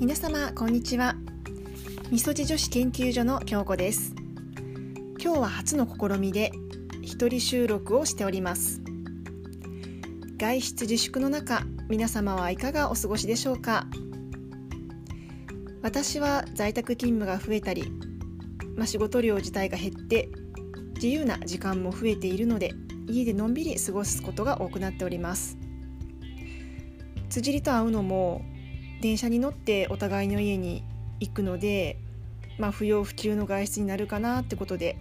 皆様こんにちは。みそじ女子研究所の京子です。今日は初の試みで一人収録をしております。外出自粛の中皆様はいかがお過ごしでしょうか？私は在宅勤務が増えたり、まあ、仕事量自体が減って自由な時間も増えているので家でのんびり過ごすことが多くなっております。辻りと会うのも電車に乗ってお互いの家に行くので、まあ、不要不急の外出になるかなってことで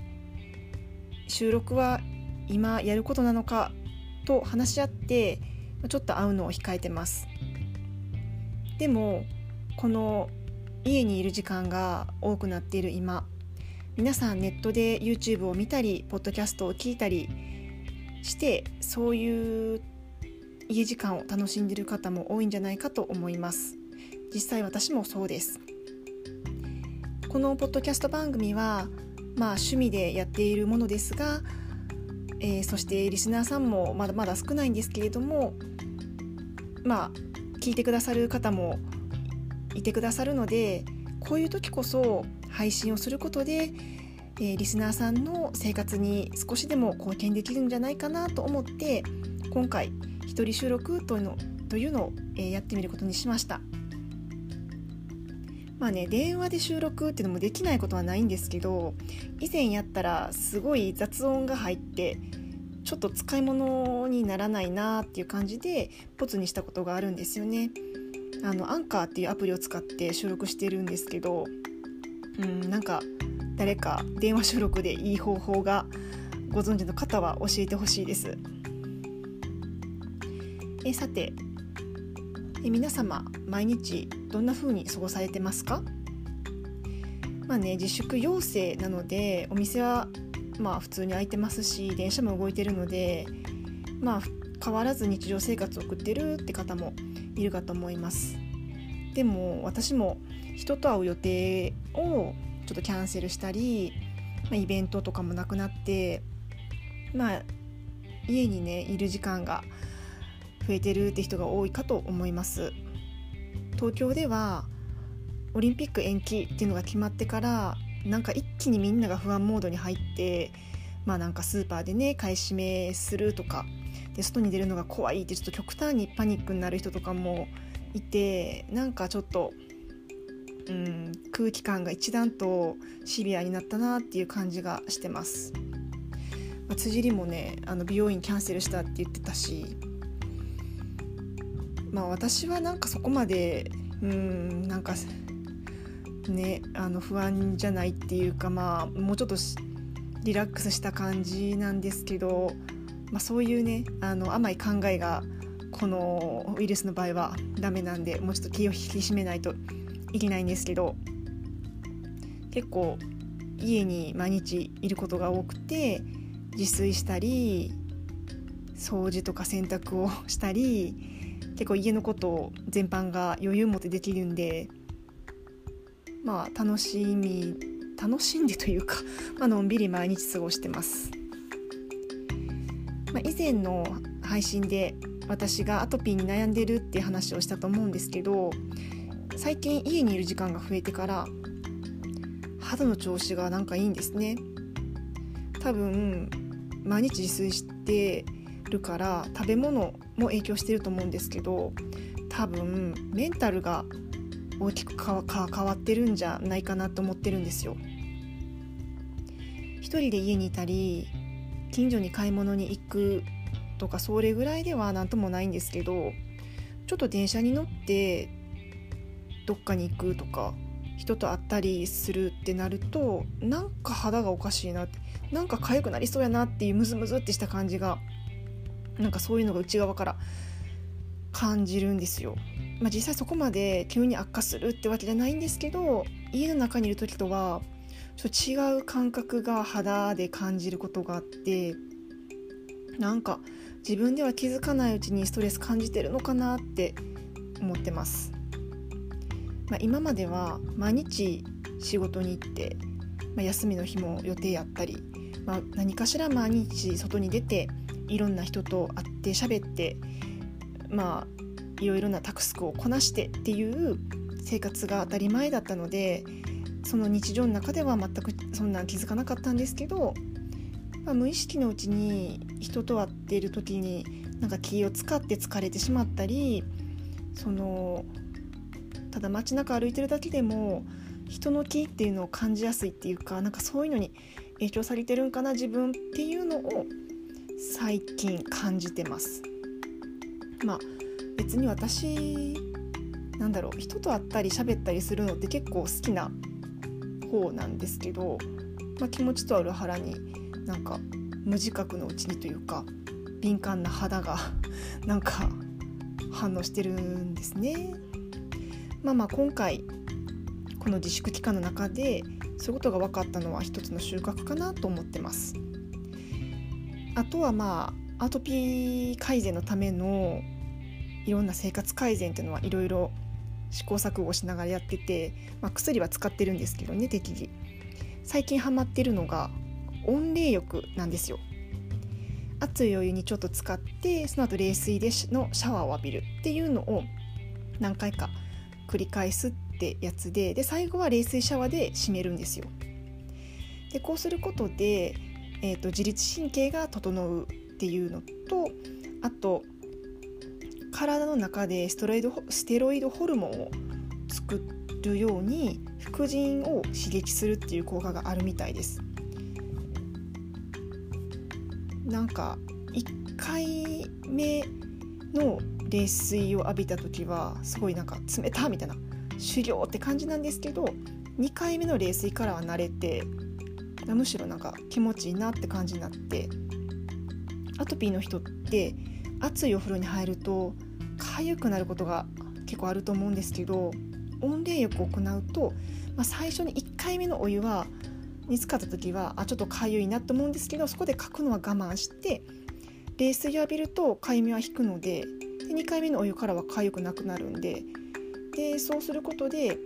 収録は今やることなのかと話し合ってちょっと会うのを控えてます。でもこの家にいる時間が多くなっている今皆さんネットで YouTube を見たりポッドキャストを聞いたりしてそういう家時間を楽しんでいる方も多いんじゃないかと思います。実際私もそうですこのポッドキャスト番組はまあ趣味でやっているものですが、えー、そしてリスナーさんもまだまだ少ないんですけれどもまあ聞いてくださる方もいてくださるのでこういう時こそ配信をすることで、えー、リスナーさんの生活に少しでも貢献できるんじゃないかなと思って今回一人収録というのというのを、えー、やってみることにしました。まあね電話で収録っていうのもできないことはないんですけど以前やったらすごい雑音が入ってちょっと使い物にならないなっていう感じでポツにしたことがあるんですよね。あのアンカーっていうアプリを使って収録してるんですけどうんなんか誰か電話収録でいい方法がご存知の方は教えてほしいです。えさてえ皆様毎日どんな風に過ごされてますか？まあね自粛要請なのでお店はまあ普通に開いてますし電車も動いてるのでまあ変わらず日常生活を送ってるって方もいるかと思います。でも私も人と会う予定をちょっとキャンセルしたり、まあ、イベントとかもなくなってまあ家にねいる時間が増えてるって人が多いかと思います東京ではオリンピック延期っていうのが決まってからなんか一気にみんなが不安モードに入ってまあなんかスーパーでね買い占めするとかで外に出るのが怖いってちょっと極端にパニックになる人とかもいてなんかちょっと、うん、空気感が一段とシビアになったなっていう感じがしてます。まあ、辻りもねあの美容院キャンセルしたって言ってたしまあ私はなんかそこまでうんなんかねあの不安じゃないっていうかまあもうちょっとリラックスした感じなんですけど、まあ、そういうねあの甘い考えがこのウイルスの場合はダメなんでもうちょっと気を引き締めないといけないんですけど結構家に毎日いることが多くて自炊したり掃除とか洗濯をしたり結構家のことを全般が余裕持ってできるんでまあ楽しみ楽しんでというか、まあのんびり毎日過ごしてます、まあ、以前の配信で私がアトピーに悩んでるって話をしたと思うんですけど最近家にいる時間が増えてから肌の調子がなんかいいんですね。多分毎日自炊してるから食べ物も影響してると思うんですけど多分メンタルが大きく変わってるんじゃないかなと思ってるんですよ。一人で家にいたり近所に買い物に行くとかそれぐらいでは何ともないんですけどちょっと電車に乗ってどっかに行くとか人と会ったりするってなるとなんか肌がおかしいなってなんか痒くなりそうやなっていうムズムズってした感じがなんかそういうのが内側から感じるんですよ。まあ、実際そこまで急に悪化するってわけじゃないんですけど家の中にいる時とはちょっと違う感覚が肌で感じることがあってなんか自分では気づかないうちにストレス感じてるのかなって思ってます。まあ、今までは毎日仕事に行って、まあ、休みの日も予定やったり、まあ、何かしら毎日外に出ていろんな人と会って喋ってまあいろいろなタクスクをこなしてっていう生活が当たり前だったのでその日常の中では全くそんな気づかなかったんですけど、まあ、無意識のうちに人と会っている時になんか気を使って疲れてしまったりそのただ街中歩いてるだけでも人の気っていうのを感じやすいっていうかなんかそういうのに影響されてるんかな自分っていうのを最近感じてます。まあ別に私なんだろう人と会ったり喋ったりするのって結構好きな方なんですけど、まあ、気持ちとある腹になんか無自覚のうちにというか敏感な肌が なんか反応してるんですね。まあまあ今回この自粛期間の中でそういうことが分かったのは一つの収穫かなと思ってます。あとはまあアトピー改善のためのいろんな生活改善っていうのはいろいろ試行錯誤しながらやってて、まあ、薬は使ってるんですけどね適宜最近ハマってるのが温冷浴なんですよ熱いお湯にちょっと使ってその後冷水でのシャワーを浴びるっていうのを何回か繰り返すっってやつでで最後は冷水シャワーで締めるんですよ。でこうすることで、えーと、自律神経が整うっていうのとあと体の中でストロイドステロイドホルモンを作るように副腎を刺激するっていう効果があるみたいです。なんか1回目の冷水を浴びた時はすごいなんか冷たみたいな修行って感じなんですけど2回目の冷水からは慣れてむしろなんか気持ちいいなって感じになってアトピーの人って熱いお風呂に入ると痒くなることが結構あると思うんですけど温冷浴を行うと、まあ、最初に1回目のお湯は見つかった時はあちょっと痒いなと思うんですけどそこでかくのは我慢して冷水を浴びるとかゆみは引くのでで2回目のお湯からは痒くなくなるんででそうすることで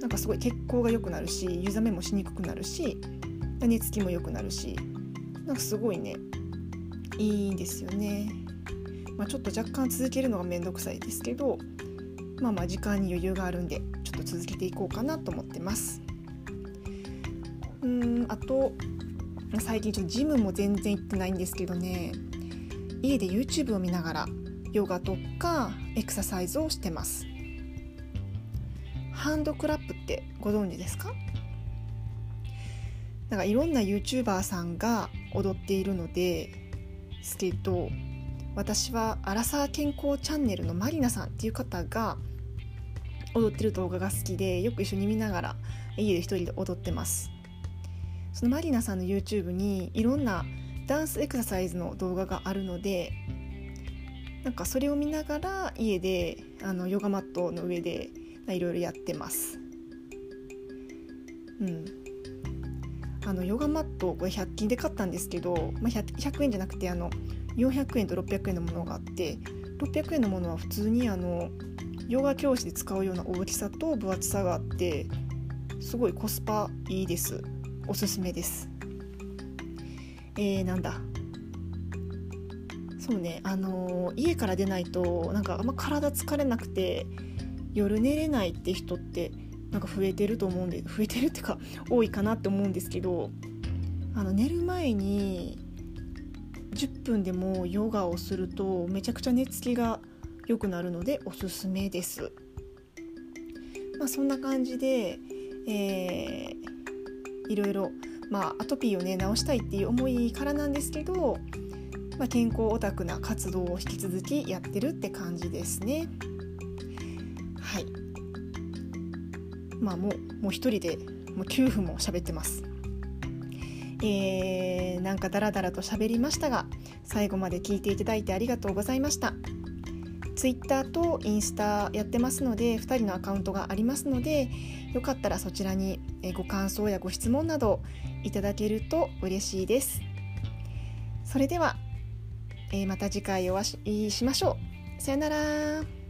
なんかすごい血行が良くなるし湯冷めもしにくくなるし寝つきも良くなるしなんかすごいねいいんですよね。まあ、ちょっと若干続けるのがめんどくさいですけどまあまあ時間に余裕があるんでちょっと続けていこうかなと思ってます。うんあと最近ちょっとジムも全然行ってないんですけどね家で YouTube を見ながらヨガとかエクササイズをしてますハンドクラップってご存知ですか？なんかいろんな YouTuber さんが踊っているのですけど私はアラサー健康チャンネルのマリナさんっていう方が踊ってる動画が好きでよく一緒に見ながら家で一人で踊ってます。そのマリナさんの YouTube にいろんなダンスエクササイズの動画があるのでなんかそれを見ながら家であのヨガマットの上でいろいろやってます。うん。あのヨガマットこれ100均で買ったんですけど、まあ100、100, 円じゃなくてあの400円と600円のものがあって600円のものは普通にあのヨガ教室で使うような大きさと分厚さがあってすごいコスパいいです。おすすめです。えー、なんだ。そうねあのー、家から出ないとなんかあんま体疲れなくて夜寝れないって人ってなんか増えてると思うんで増えてるってか 多いかなって思うんですけどあの寝る前に10分でもヨガをするとめちゃくちゃ寝つきが良くなるのでおすすめです。まあ、そんな感じで、えー、いろいろ、まあ、アトピーをね治したいっていう思いからなんですけど、まあ、健康オタクな活動を引き続きやってるって感じですね。まあもうもう一人でもう9分も喋ってます。えー、なんかダラダラと喋りましたが最後まで聞いていただいてありがとうございました。Twitter とインスタやってますので2人のアカウントがありますのでよかったらそちらにご感想やご質問などいただけると嬉しいです。それでは、えー、また次回お会いしましょう。さよなら。